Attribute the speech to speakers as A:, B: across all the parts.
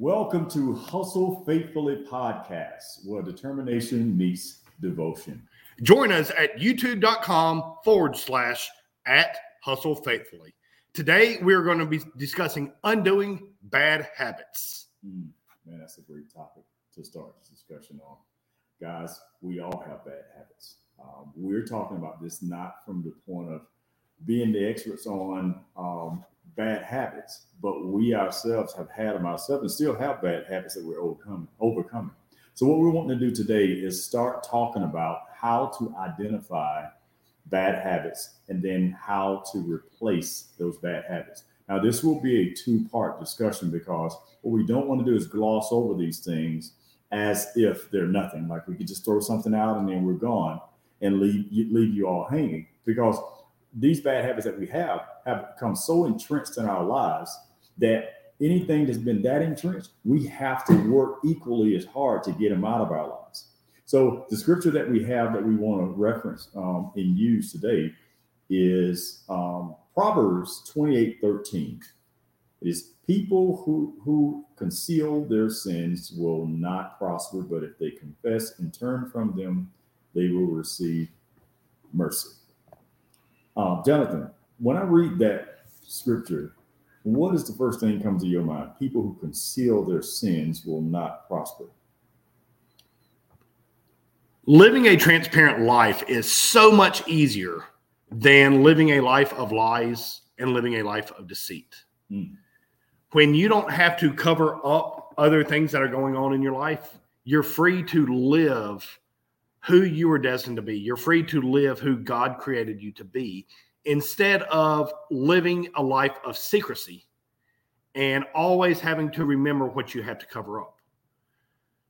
A: Welcome to Hustle Faithfully podcast, where determination meets devotion.
B: Join us at youtube.com forward slash at hustle faithfully. Today, we're going to be discussing undoing bad habits.
A: Mm, man, that's a great topic to start this discussion on. Guys, we all have bad habits. Um, we're talking about this not from the point of being the experts on um, bad habits, but we ourselves have had them ourselves and still have bad habits that we're overcoming. overcoming. So, what we're wanting to do today is start talking about how to identify bad habits and then how to replace those bad habits. Now, this will be a two part discussion because what we don't want to do is gloss over these things as if they're nothing. Like we could just throw something out and then we're gone and leave, leave you all hanging because these bad habits that we have have become so entrenched in our lives that anything that's been that entrenched, we have to work equally as hard to get them out of our lives. So the scripture that we have that we want to reference um, and use today is um, Proverbs 28 13. It is people who, who conceal their sins will not prosper, but if they confess and turn from them, they will receive mercy. Um, Jonathan, when I read that scripture, what is the first thing that comes to your mind? People who conceal their sins will not prosper.
B: Living a transparent life is so much easier than living a life of lies and living a life of deceit. Mm. When you don't have to cover up other things that are going on in your life, you're free to live who you were destined to be. You're free to live who God created you to be instead of living a life of secrecy and always having to remember what you have to cover up.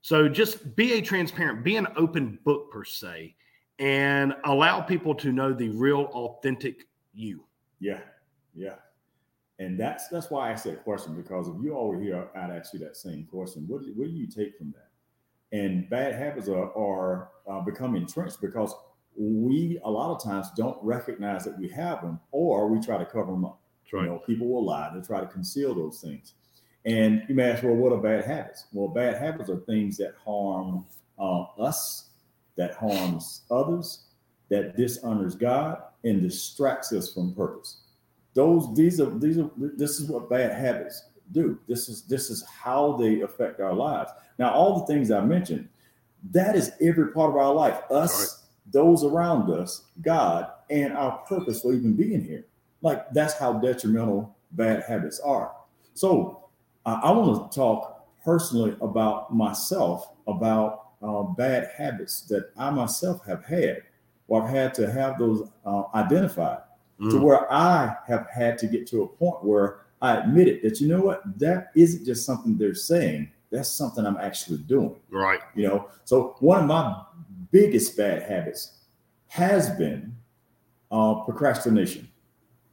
B: So just be a transparent, be an open book per se, and allow people to know the real, authentic you.
A: Yeah, yeah, and that's that's why I asked that question because if you all were here, I'd ask you that same question. What what do you take from that? And bad habits are are uh, become entrenched because we a lot of times don't recognize that we have them, or we try to cover them up. Right. You know, people will lie; they try to conceal those things. And you may ask, well, what are bad habits? Well, bad habits are things that harm uh, us, that harms others, that dishonors God, and distracts us from purpose. Those, these are, these are, this is what bad habits do. This is, this is how they affect our lives. Now, all the things I mentioned, that is every part of our life. Us, right. those around us, God, and our purpose for even being here. Like that's how detrimental bad habits are. So uh, I want to talk personally about myself, about uh, bad habits that I myself have had, or I've had to have those uh, identified mm. to where I have had to get to a point where I admit it that, you know what, that isn't just something they're saying, that's something I'm actually doing.
B: Right.
A: You know, so one of my biggest bad habits has been uh, procrastination.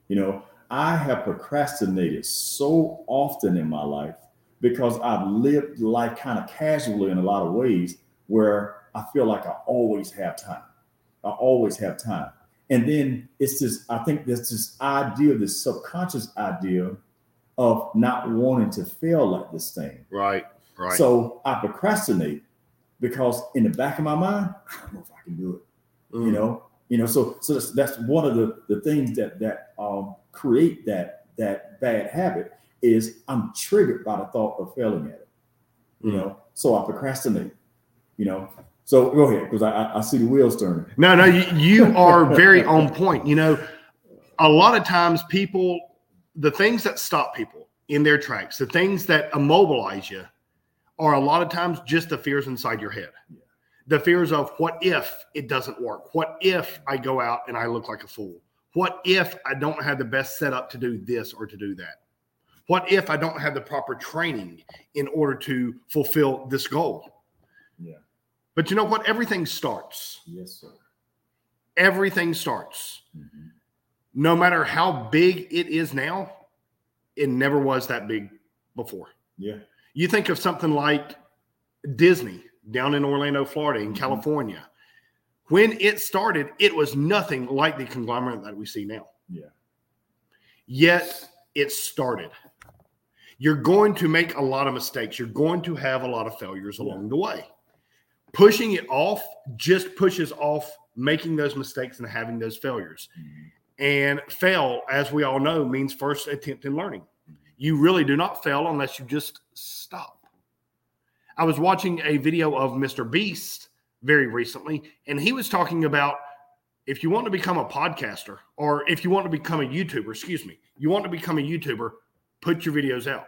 A: You know, I have procrastinated so often in my life because I've lived life kind of casually in a lot of ways where I feel like I always have time. I always have time. And then it's this, I think there's this idea, this subconscious idea of not wanting to fail at this thing.
B: Right. Right.
A: So I procrastinate because in the back of my mind, I don't know if I can do it. Mm. You know, you know, so so that's, that's one of the the things that that um create that that bad habit is I'm triggered by the thought of failing at it. You mm-hmm. know, so I procrastinate. You know, so go ahead because I, I see the wheels turning.
B: No, no, you, you are very on point. You know, a lot of times people, the things that stop people in their tracks, the things that immobilize you, are a lot of times just the fears inside your head. Yeah. The fears of what if it doesn't work? What if I go out and I look like a fool? What if I don't have the best setup to do this or to do that? What if I don't have the proper training in order to fulfill this goal?
A: Yeah.
B: But you know what? Everything starts.
A: Yes, sir.
B: Everything starts. Mm-hmm. No matter how big it is now, it never was that big before.
A: Yeah.
B: You think of something like Disney down in Orlando, Florida, in mm-hmm. California when it started, it was nothing like the conglomerate that we see now.
A: Yeah.
B: Yet it started. You're going to make a lot of mistakes. You're going to have a lot of failures along the way. Pushing it off just pushes off making those mistakes and having those failures. Mm-hmm. And fail, as we all know, means first attempt in learning. You really do not fail unless you just stop. I was watching a video of Mr. Beast very recently, and he was talking about if you want to become a podcaster or if you want to become a YouTuber, excuse me, you want to become a YouTuber, put your videos out.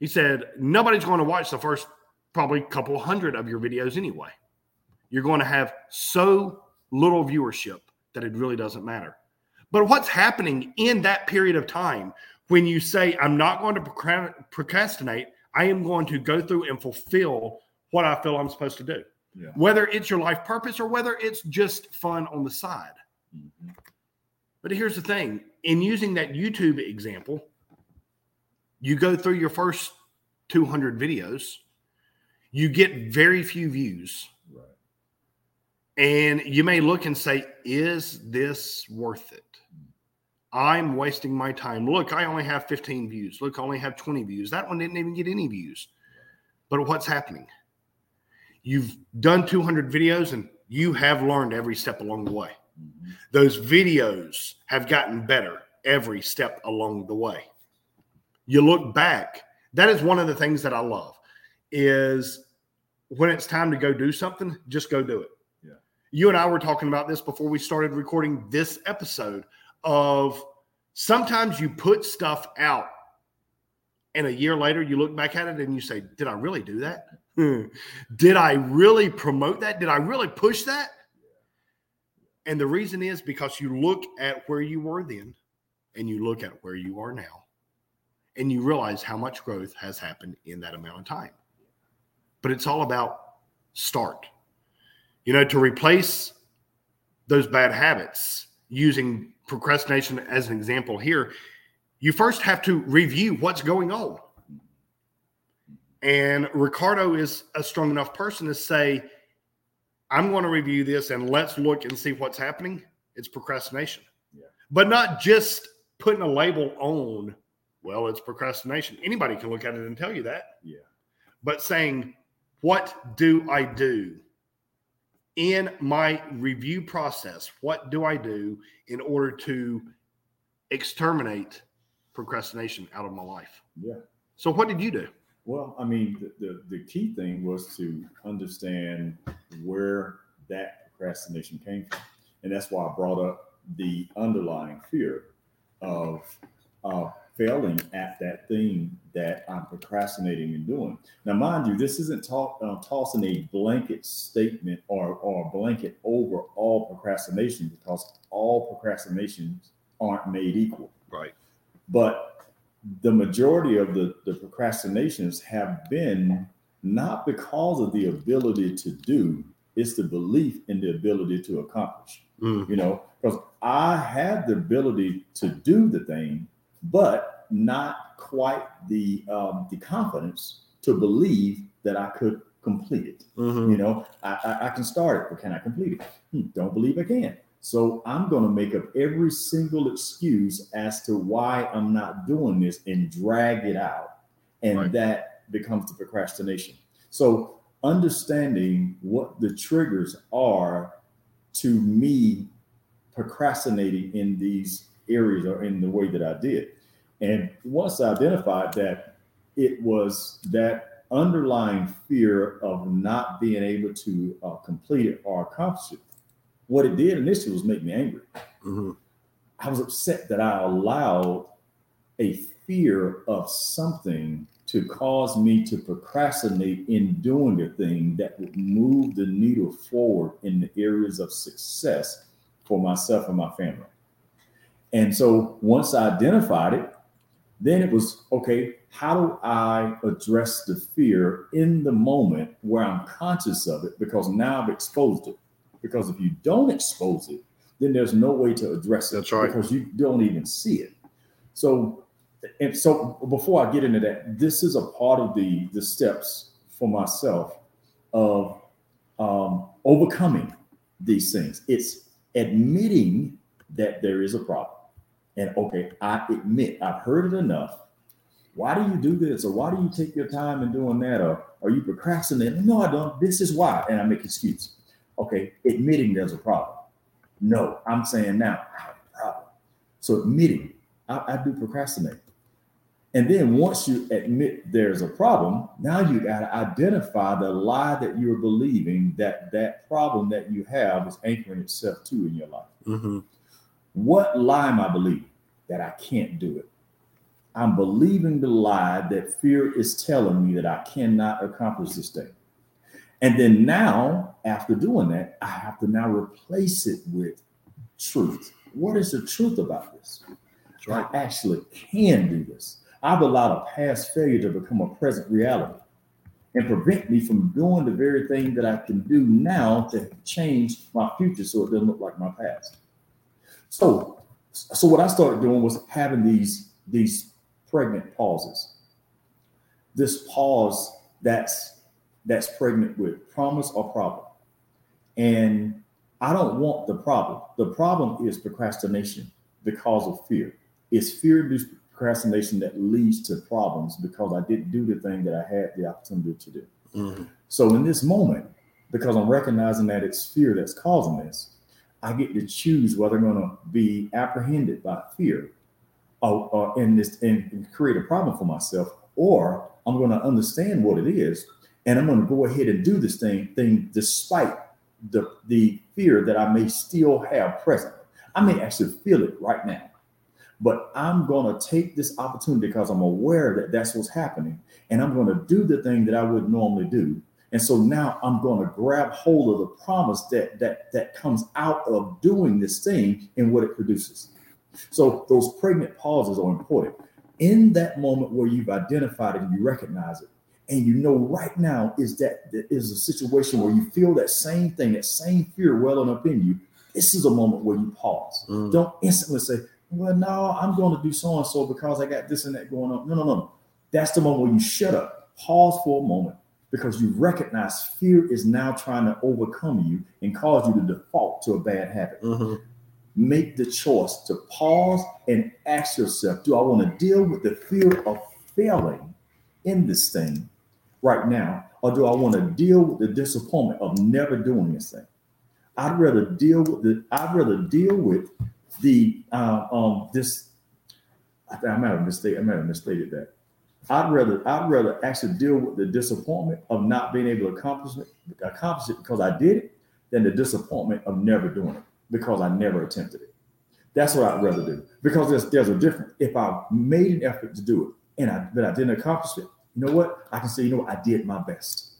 B: He said, nobody's going to watch the first probably couple hundred of your videos anyway. You're going to have so little viewership that it really doesn't matter. But what's happening in that period of time when you say, I'm not going to procrastinate, I am going to go through and fulfill what I feel I'm supposed to do? yeah. whether it's your life purpose or whether it's just fun on the side. Mm-hmm. But here's the thing in using that YouTube example, you go through your first 200 videos, you get very few views. Right. And you may look and say, is this worth it? I'm wasting my time. Look, I only have 15 views. Look, I only have 20 views. That one didn't even get any views. But what's happening? You've done 200 videos and you have learned every step along the way. Mm-hmm. Those videos have gotten better every step along the way. You look back, that is one of the things that I love is when it's time to go do something, just go do it. Yeah. You and I were talking about this before we started recording this episode of sometimes you put stuff out and a year later you look back at it and you say, Did I really do that? Hmm. Did I really promote that? Did I really push that? And the reason is because you look at where you were then and you look at where you are now and you realize how much growth has happened in that amount of time. But it's all about start. You know, to replace those bad habits using procrastination as an example here, you first have to review what's going on. And Ricardo is a strong enough person to say, I'm going to review this and let's look and see what's happening. It's procrastination. Yeah. But not just putting a label on, well, it's procrastination. Anybody can look at it and tell you that.
A: Yeah.
B: But saying, what do I do in my review process? What do I do in order to exterminate procrastination out of my life?
A: Yeah.
B: So, what did you do?
A: Well, I mean, the, the, the, key thing was to understand where that procrastination came from. And that's why I brought up the underlying fear of uh, failing at that thing that I'm procrastinating and doing. Now, mind you, this isn't talk, uh, tossing a blanket statement or, or a blanket over all procrastination because all procrastinations aren't made equal.
B: Right.
A: But the majority of the, the procrastinations have been not because of the ability to do, it's the belief in the ability to accomplish. Mm. You know, because I had the ability to do the thing, but not quite the um, the confidence to believe that I could complete it. Mm-hmm. You know, I, I, I, can start it, but can I complete it? Hmm, don't believe I can. So I'm going to make up every single excuse as to why I'm not doing this and drag it out. And right. that becomes the procrastination. So understanding what the triggers are to me procrastinating in these areas or in the way that I did. And once I identified that it was that underlying fear of not being able to uh, complete it or accomplish it, what it did initially was make me angry. Mm-hmm. I was upset that I allowed a fear of something to cause me to procrastinate in doing a thing that would move the needle forward in the areas of success for myself and my family. And so once I identified it, then it was okay, how do I address the fear in the moment where I'm conscious of it? Because now I've exposed it. Because if you don't expose it, then there's no way to address it.
B: That's right.
A: Because you don't even see it. So, and so before I get into that, this is a part of the the steps for myself of um, overcoming these things. It's admitting that there is a problem. And okay, I admit I've heard it enough why do you do this? Or why do you take your time in doing that? Or are you procrastinating? No, I don't. This is why. And I make excuse. Okay, admitting there's a problem. No, I'm saying now, I have a problem. So admitting, I, I do procrastinate. And then once you admit there's a problem, now you got to identify the lie that you're believing that that problem that you have is anchoring itself to in your life. Mm-hmm. What lie am I believing? That I can't do it. I'm believing the lie that fear is telling me that I cannot accomplish this thing. And then now, after doing that, I have to now replace it with truth. What is the truth about this? Right. I actually can do this. I've allowed a past failure to become a present reality and prevent me from doing the very thing that I can do now to change my future so it doesn't look like my past. So, so what I started doing was having these these pregnant pauses. This pause that's that's pregnant with promise or problem. And I don't want the problem. The problem is procrastination because of fear. It's fear induced procrastination that leads to problems because I didn't do the thing that I had the opportunity to do. Mm-hmm. So in this moment, because I'm recognizing that it's fear that's causing this, I get to choose whether I'm going to be apprehended by fear or, or in this and create a problem for myself, or I'm going to understand what it is and I'm going to go ahead and do this thing thing despite the the fear that I may still have present. I may actually feel it right now, but I'm going to take this opportunity because I'm aware that that's what's happening, and I'm going to do the thing that I would normally do. And so now I'm going to grab hold of the promise that that that comes out of doing this thing and what it produces. So those pregnant pauses are important. In that moment where you've identified it and you recognize it, and you know right now is that there is a situation where you feel that same thing, that same fear welling up in you. This is a moment where you pause. Mm. Don't instantly say, "Well, no, I'm going to do so and so because I got this and that going on." No, no, no. That's the moment where you shut up, pause for a moment, because you recognize fear is now trying to overcome you and cause you to default to a bad habit. Mm-hmm. Make the choice to pause and ask yourself, "Do I want to deal with the fear of failing in this thing?" right now, or do I want to deal with the disappointment of never doing this thing? I'd rather deal with the. I'd rather deal with the uh, um this. I, I might have misstated. I might have misstated that. I'd rather I'd rather actually deal with the disappointment of not being able to accomplish it, accomplish it because I did it, than the disappointment of never doing it because I never attempted it. That's what I'd rather do because there's there's a difference. If I made an effort to do it and I but I didn't accomplish it, you know what? I can say, you know what? I did my best.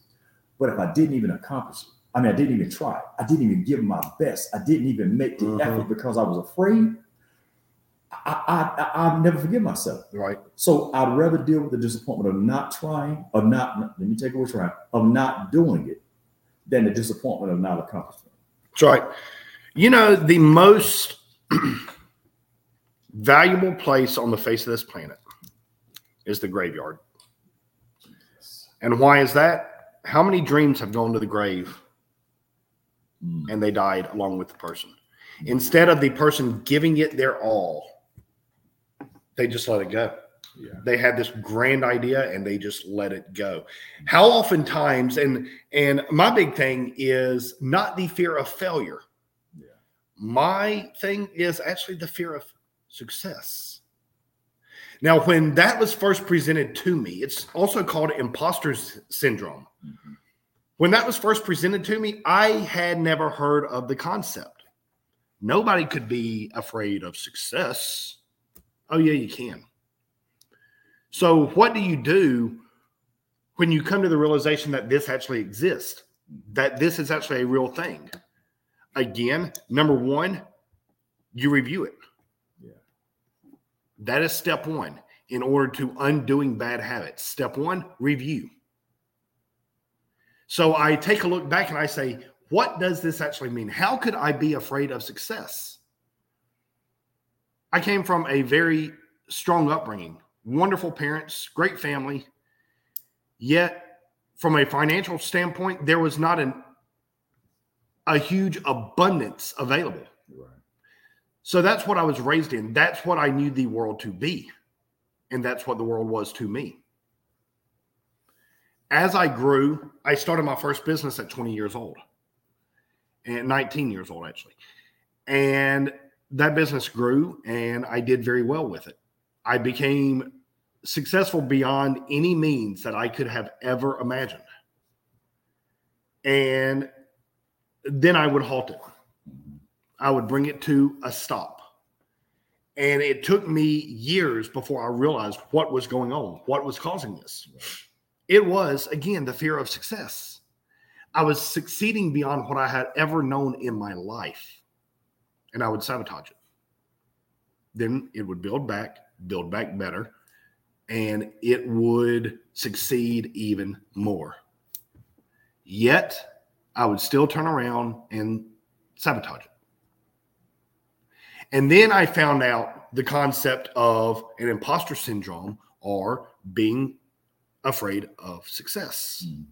A: But if I didn't even accomplish it, I mean, I didn't even try. I didn't even give my best. I didn't even make the mm-hmm. effort because I was afraid. I, I, I, I'll never forgive myself.
B: Right.
A: So I'd rather deal with the disappointment of not trying, of not, let me take away trying, of not doing it, than the disappointment of not accomplishing it.
B: That's right. You know, the most valuable place on the face of this planet is the graveyard. And why is that? How many dreams have gone to the grave mm. and they died along with the person? Instead of the person giving it their all, they just let it go. Yeah. They had this grand idea and they just let it go. How oftentimes, and and my big thing is not the fear of failure. Yeah. My thing is actually the fear of success. Now, when that was first presented to me, it's also called imposter syndrome. Mm-hmm. When that was first presented to me, I had never heard of the concept. Nobody could be afraid of success. Oh, yeah, you can. So, what do you do when you come to the realization that this actually exists, that this is actually a real thing? Again, number one, you review it. Yeah. That is step one in order to undoing bad habits. Step one, review. So I take a look back and I say, what does this actually mean? How could I be afraid of success? I came from a very strong upbringing, wonderful parents, great family. Yet, from a financial standpoint, there was not an, a huge abundance available. Right. So that's what I was raised in. That's what I knew the world to be. and that's what the world was to me. As I grew, I started my first business at 20 years old and 19 years old, actually. And that business grew and I did very well with it. I became successful beyond any means that I could have ever imagined. And then I would halt it. I would bring it to a stop. And it took me years before I realized what was going on, what was causing this. It was, again, the fear of success. I was succeeding beyond what I had ever known in my life, and I would sabotage it. Then it would build back, build back better, and it would succeed even more. Yet, I would still turn around and sabotage it. And then I found out the concept of an imposter syndrome or being afraid of success. Mm.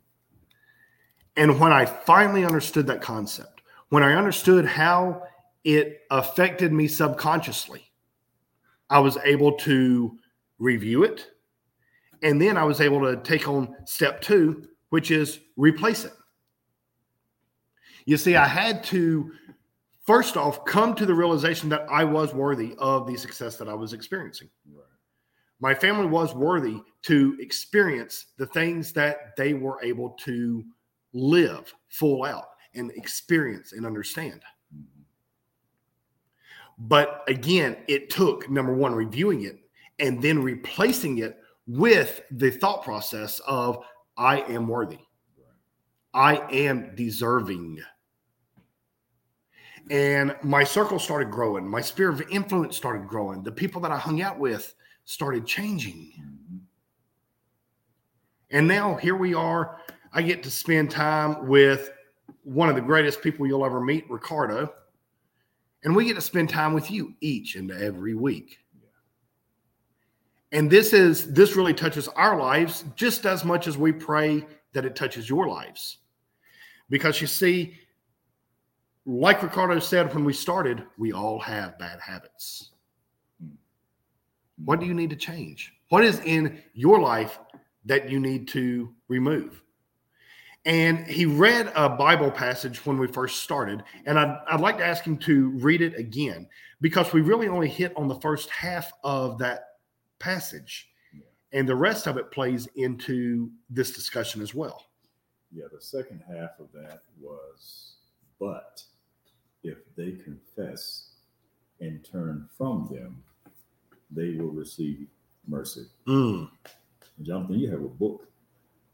B: And when I finally understood that concept, when I understood how it affected me subconsciously, I was able to review it. And then I was able to take on step two, which is replace it. You see, I had to first off come to the realization that I was worthy of the success that I was experiencing. Right. My family was worthy to experience the things that they were able to live full out and experience and understand. But again, it took number one, reviewing it and then replacing it with the thought process of I am worthy. I am deserving. And my circle started growing. My sphere of influence started growing. The people that I hung out with started changing. And now here we are. I get to spend time with one of the greatest people you'll ever meet, Ricardo. And we get to spend time with you each and every week. And this is this really touches our lives just as much as we pray that it touches your lives. Because you see, like Ricardo said when we started, we all have bad habits. Mm-hmm. What do you need to change? What is in your life that you need to remove? And he read a Bible passage when we first started. And I'd, I'd like to ask him to read it again because we really only hit on the first half of that passage. And the rest of it plays into this discussion as well.
A: Yeah, the second half of that was, but if they confess and turn from them, they will receive mercy. Mm. Jonathan, you have a book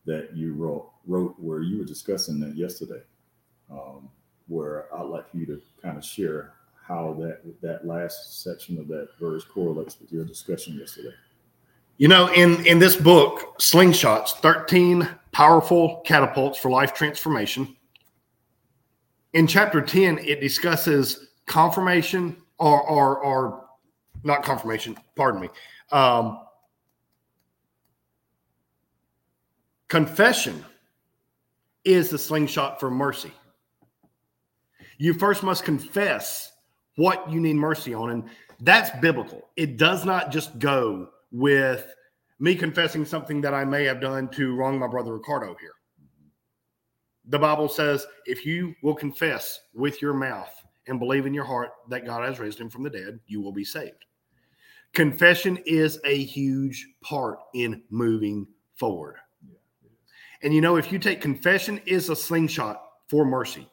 A: that you wrote, wrote where you were discussing that yesterday, um, where I'd like you to kind of share how that that last section of that verse correlates with your discussion yesterday.
B: You know, in in this book, Slingshots, 13 powerful catapults for life transformation. In chapter 10, it discusses confirmation or or, or not confirmation, pardon me. Um, confession is the slingshot for mercy. You first must confess what you need mercy on. And that's biblical. It does not just go with me confessing something that I may have done to wrong my brother Ricardo here. The Bible says if you will confess with your mouth and believe in your heart that God has raised him from the dead, you will be saved. Confession is a huge part in moving forward. And you know, if you take confession is a slingshot for mercy,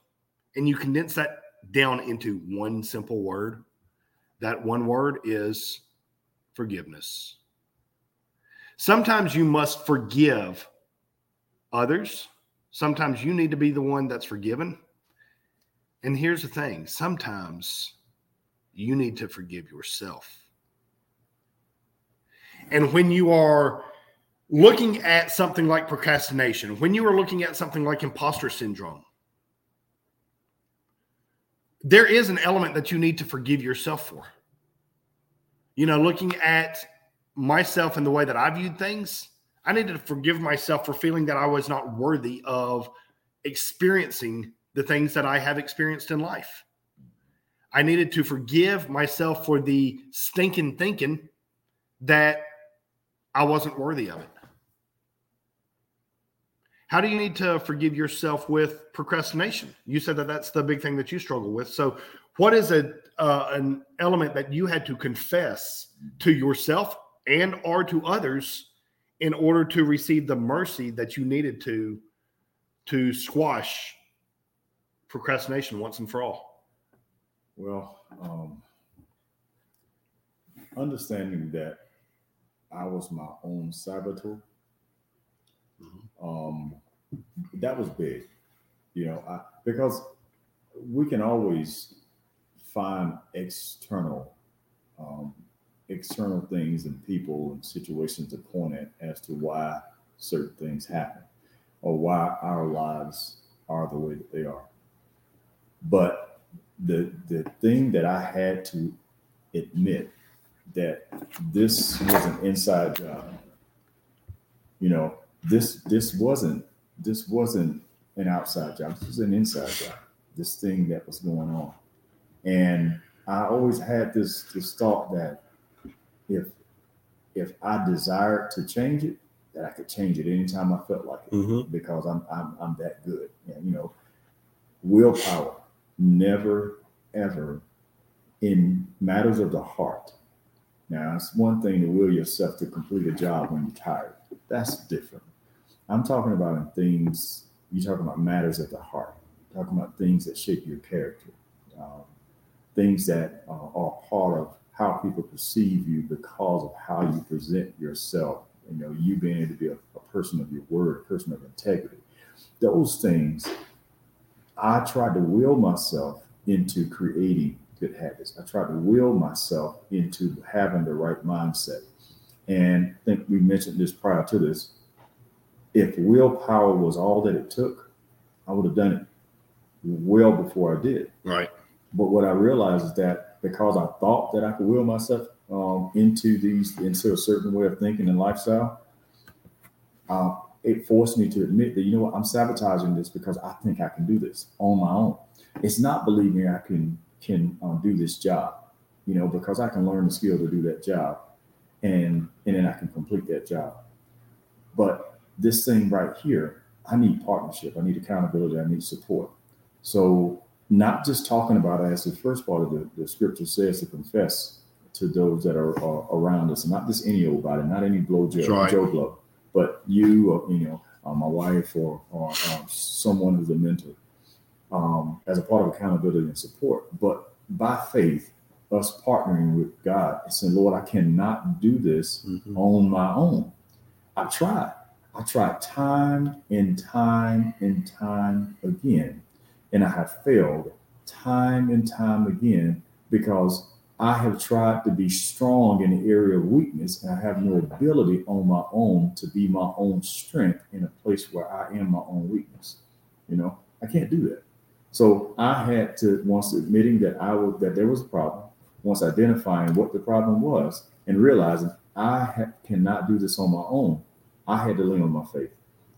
B: and you condense that down into one simple word, that one word is forgiveness. Sometimes you must forgive others. Sometimes you need to be the one that's forgiven. And here's the thing sometimes you need to forgive yourself. And when you are looking at something like procrastination, when you are looking at something like imposter syndrome, there is an element that you need to forgive yourself for. You know, looking at myself and the way that I viewed things, I needed to forgive myself for feeling that I was not worthy of experiencing the things that I have experienced in life. I needed to forgive myself for the stinking thinking that I wasn't worthy of it. How do you need to forgive yourself with procrastination? You said that that's the big thing that you struggle with. So, what is a uh, an element that you had to confess to yourself and or to others in order to receive the mercy that you needed to to squash procrastination once and for all?
A: Well, um, understanding that I was my own saboteur Mm-hmm. That was big, you know, I, because we can always find external, um, external things and people and situations to point at as to why certain things happen or why our lives are the way that they are. But the the thing that I had to admit that this was an inside job. You know, this this wasn't this wasn't an outside job. This was an inside job. This thing that was going on, and I always had this this thought that if if I desired to change it, that I could change it anytime I felt like it mm-hmm. because I'm, I'm I'm that good. And, you know, willpower never ever in matters of the heart. Now it's one thing to will yourself to complete a job when you're tired. That's different. I'm talking about in things, you're talking about matters of the heart, talking about things that shape your character, um, things that uh, are part of how people perceive you because of how you present yourself. You know, you being able to be a, a person of your word, a person of integrity. Those things, I tried to will myself into creating good habits. I tried to will myself into having the right mindset. And I think we mentioned this prior to this if willpower was all that it took, I would have done it well before I did.
B: Right.
A: But what I realized is that because I thought that I could will myself um, into these into a certain way of thinking and lifestyle, uh, it forced me to admit that you know what I'm sabotaging this because I think I can do this on my own. It's not believing I can can um, do this job, you know, because I can learn the skill to do that job, and and then I can complete that job. But this thing right here, I need partnership, I need accountability, I need support. So, not just talking about it as the first part of the, the scripture says to confess to those that are, are around us, not just any old body, not any blow Joe, right. Joe blow, but you, or, you know, uh, my wife or, or um, someone who's a mentor, um, as a part of accountability and support. But by faith, us partnering with God and saying, Lord, I cannot do this mm-hmm. on my own. I've tried. I tried time and time and time again, and I have failed time and time again because I have tried to be strong in the area of weakness, and I have no ability on my own to be my own strength in a place where I am my own weakness. You know, I can't do that. So I had to once admitting that I was that there was a problem, once identifying what the problem was, and realizing I ha- cannot do this on my own. I had to lean on my faith.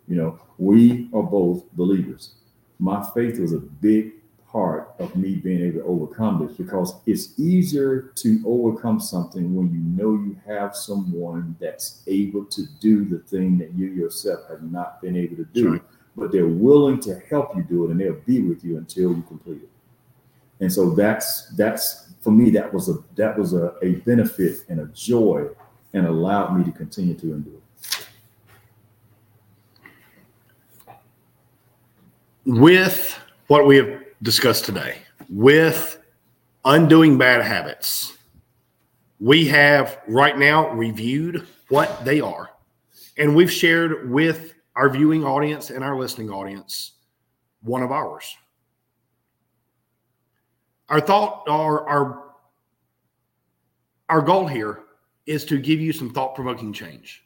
A: You know, we are both believers. My faith was a big part of me being able to overcome this because it's easier to overcome something when you know you have someone that's able to do the thing that you yourself have not been able to do, but they're willing to help you do it and they'll be with you until you complete it. And so that's that's for me that was a that was a, a benefit and a joy and allowed me to continue to endure.
B: With what we have discussed today, with undoing bad habits, we have right now reviewed what they are. And we've shared with our viewing audience and our listening audience one of ours. Our thought, our, our, our goal here is to give you some thought provoking change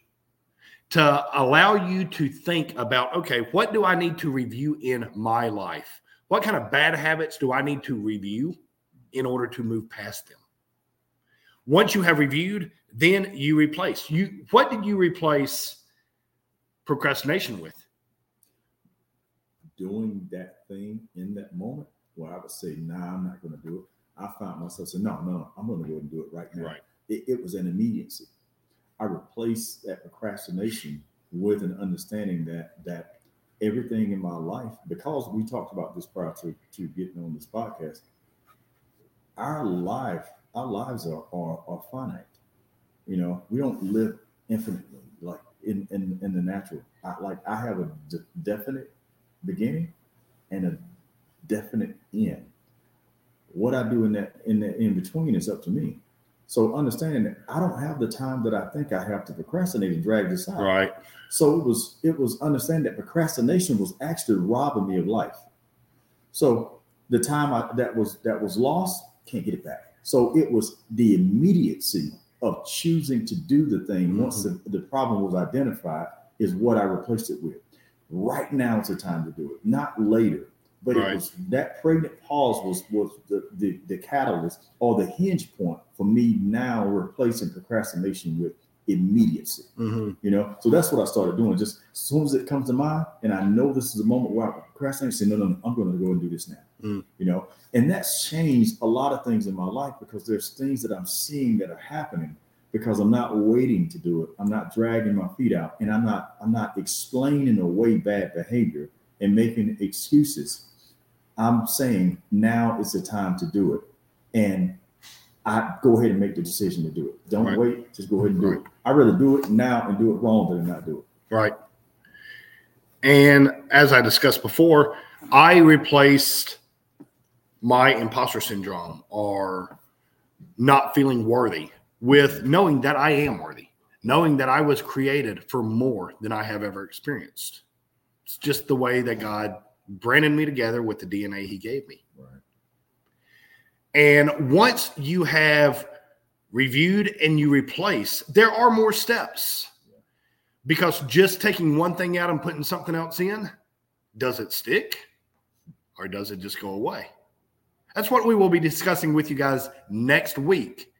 B: to allow you to think about okay, what do I need to review in my life? What kind of bad habits do I need to review in order to move past them? Once you have reviewed, then you replace. You what did you replace procrastination with?
A: Doing that thing in that moment where I would say, nah, I'm not gonna do it. I found myself saying, no, no, no, I'm gonna go and do it right now.
B: Right.
A: It, it was an immediacy I replace that procrastination with an understanding that that everything in my life, because we talked about this prior to, to getting on this podcast, our life, our lives are, are, are finite. You know, we don't live infinitely like in, in, in the natural. I, like I have a definite beginning and a definite end. What I do in that in that in between is up to me. So understanding that I don't have the time that I think I have to procrastinate and drag this out.
B: Right.
A: So it was it was understanding that procrastination was actually robbing me of life. So the time I, that was that was lost, can't get it back. So it was the immediacy of choosing to do the thing mm-hmm. once the, the problem was identified is what I replaced it with. Right now is the time to do it, not later. But right. it was that pregnant pause was was the, the the catalyst or the hinge point for me now replacing procrastination with immediacy. Mm-hmm. You know, so that's what I started doing. Just as soon as it comes to mind, and I know this is a moment where I procrastinate, say, no, no, no, I'm going to go and do this now. Mm. You know, and that's changed a lot of things in my life because there's things that I'm seeing that are happening because I'm not waiting to do it. I'm not dragging my feet out, and I'm not I'm not explaining away bad behavior and making excuses. I'm saying now is the time to do it, and I go ahead and make the decision to do it. Don't right. wait, just go ahead and do right. it. I'd rather do it now and do it wrong than not do it.
B: Right. And as I discussed before, I replaced my imposter syndrome or not feeling worthy with knowing that I am worthy, knowing that I was created for more than I have ever experienced. It's just the way that God branded me together with the DNA He gave me. Right. And once you have reviewed and you replace, there are more steps because just taking one thing out and putting something else in, does it stick or does it just go away? That's what we will be discussing with you guys next week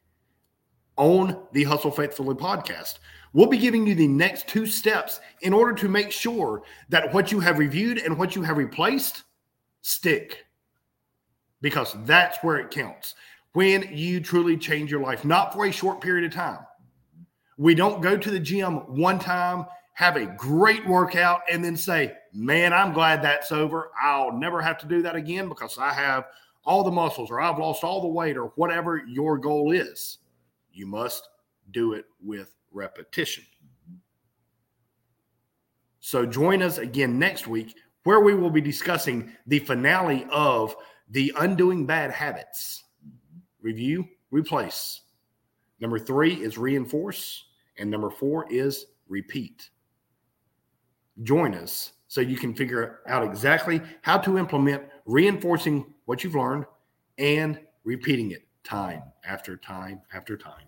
B: on the Hustle Faithfully podcast. We'll be giving you the next two steps in order to make sure that what you have reviewed and what you have replaced stick because that's where it counts. When you truly change your life, not for a short period of time. We don't go to the gym one time, have a great workout, and then say, Man, I'm glad that's over. I'll never have to do that again because I have all the muscles or I've lost all the weight or whatever your goal is. You must do it with repetition. So join us again next week where we will be discussing the finale of The Undoing Bad Habits. Review, replace. Number three is reinforce. And number four is repeat. Join us so you can figure out exactly how to implement reinforcing what you've learned and repeating it time after time after time.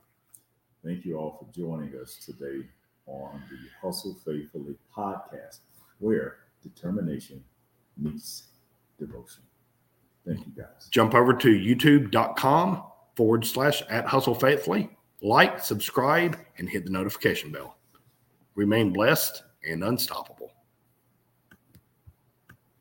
A: Thank you all for joining us today on the Hustle Faithfully podcast, where determination meets devotion. Thank you guys.
B: Jump over to youtube.com forward slash at hustle faithfully. Like, subscribe, and hit the notification bell. Remain blessed and unstoppable.